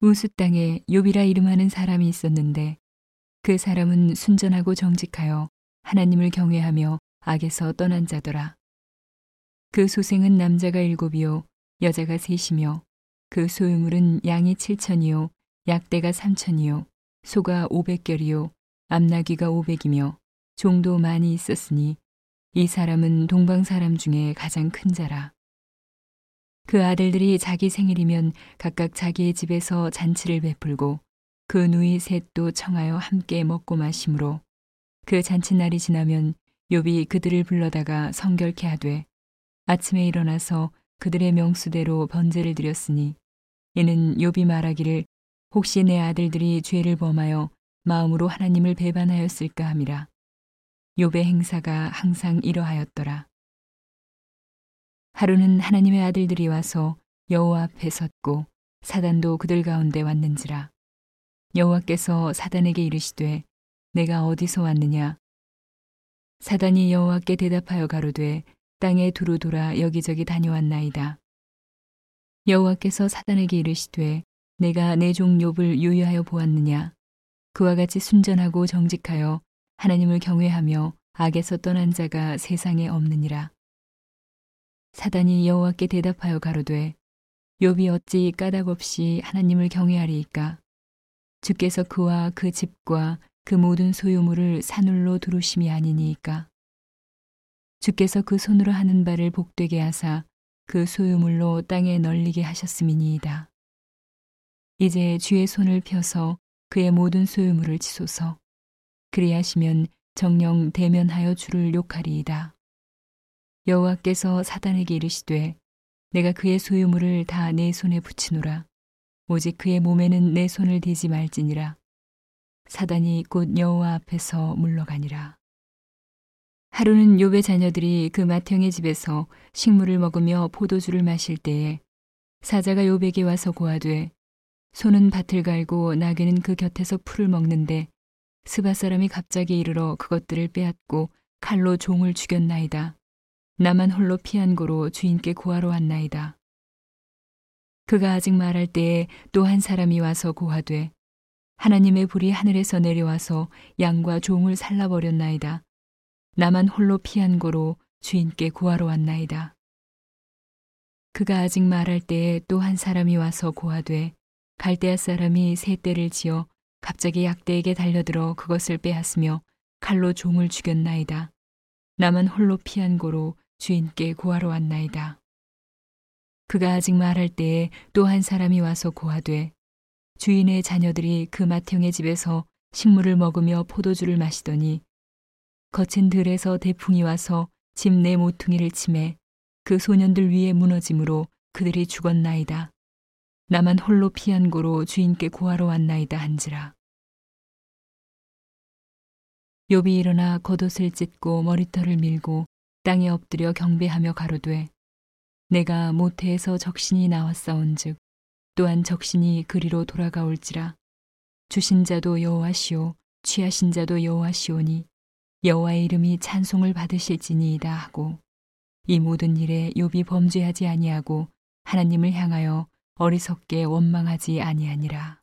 우수 땅에 욥이라 이름하는 사람이 있었는데 그 사람은 순전하고 정직하여 하나님을 경외하며 악에서 떠난 자더라. 그 소생은 남자가 일곱이요 여자가 셋이며 그 소유물은 양이 칠천이요 약대가 삼천이요 소가 오백결이요 암나귀가 오백이며 종도 많이 있었으니 이 사람은 동방 사람 중에 가장 큰 자라. 그 아들들이 자기 생일이면 각각 자기의 집에서 잔치를 베풀고 그 누이 셋도 청하여 함께 먹고 마심으로 그 잔치날이 지나면 욥이 그들을 불러다가 성결케 하되 아침에 일어나서 그들의 명수대로 번제를 드렸으니 이는 욥이 말하기를 혹시 내 아들들이 죄를 범하여 마음으로 하나님을 배반하였을까 함이라. 욥의 행사가 항상 이러하였더라 하루는 하나님의 아들들이 와서 여호와 앞에 섰고 사단도 그들 가운데 왔는지라. 여호와께서 사단에게 이르시되 내가 어디서 왔느냐? 사단이 여호와께 대답하여 가로되 땅에 두루 돌아 여기저기 다녀왔나이다. 여호와께서 사단에게 이르시되 내가 내 종 욥을 유유하여 보았느냐? 그와 같이 순전하고 정직하여 하나님을 경외하며 악에서 떠난 자가 세상에 없느니라 사단이 여호와께 대답하여 가로되 욥이 어찌 까닭 없이 하나님을 경외하리이까 주께서 그와 그 집과 그 모든 소유물을 산울로 두루심이 아니니이까 주께서 그 손으로 하는 바를 복되게 하사 그 소유물로 땅에 널리게 하셨음이니이다. 이제 주의 손을 펴서 그의 모든 소유물을 치소서. 그리하시면 정령 대면하여 주를 욕하리이다. 여호와께서 사단에게 이르시되 내가 그의 소유물을 다 내 손에 붙이노라. 오직 그의 몸에는 내 손을 대지 말지니라. 사단이 곧 여호와 앞에서 물러가니라. 하루는 욥의 자녀들이 그 맏형의 집에서 식물을 먹으며 포도주를 마실 때에 사자가 욥에게 와서 고하되 소는 밭을 갈고 나귀는 그 곁에서 풀을 먹는데 스바 사람이 갑자기 이르러 그것들을 빼앗고 칼로 종을 죽였나이다. 나만 홀로 피한 고로 주인께 고하러 왔나이다. 그가 아직 말할 때에 또 한 사람이 와서 고하되 하나님의 불이 하늘에서 내려와서 양과 종을 살라버렸나이다. 나만 홀로 피한 고로 주인께 고하러 왔나이다. 그가 아직 말할 때에 또 한 사람이 와서 고하되 갈대아 사람이 새 떼를 지어 갑자기 약대에게 달려들어 그것을 빼앗으며 칼로 종을 죽였나이다. 나만 홀로 피한 고로 주인께 고하러 왔나이다. 그가 아직 말할 때에 또 한 사람이 와서 고하되 주인의 자녀들이 그 맏형의 집에서 식물을 먹으며 포도주를 마시더니 거친 들에서 대풍이 와서 집 내 모퉁이를 치매 그 소년들 위에 무너짐으로 그들이 죽었나이다. 나만 홀로 피한 고로 주인께 고하러 왔나이다 한지라. 욥이 일어나 겉옷을 찢고 머리털을 밀고 땅에 엎드려 경배하며 가로되 내가 모태에서 적신이 나왔사온즉 또한 적신이 그리로 돌아가올지라 주신 자도 여호와시오 취하신 자도 여호와시오니 여호와의 이름이 찬송을 받으실지니이다 하고 이 모든 일에 욥이 범죄하지 아니하고 하나님을 향하여 어리석게 원망하지 아니하니라.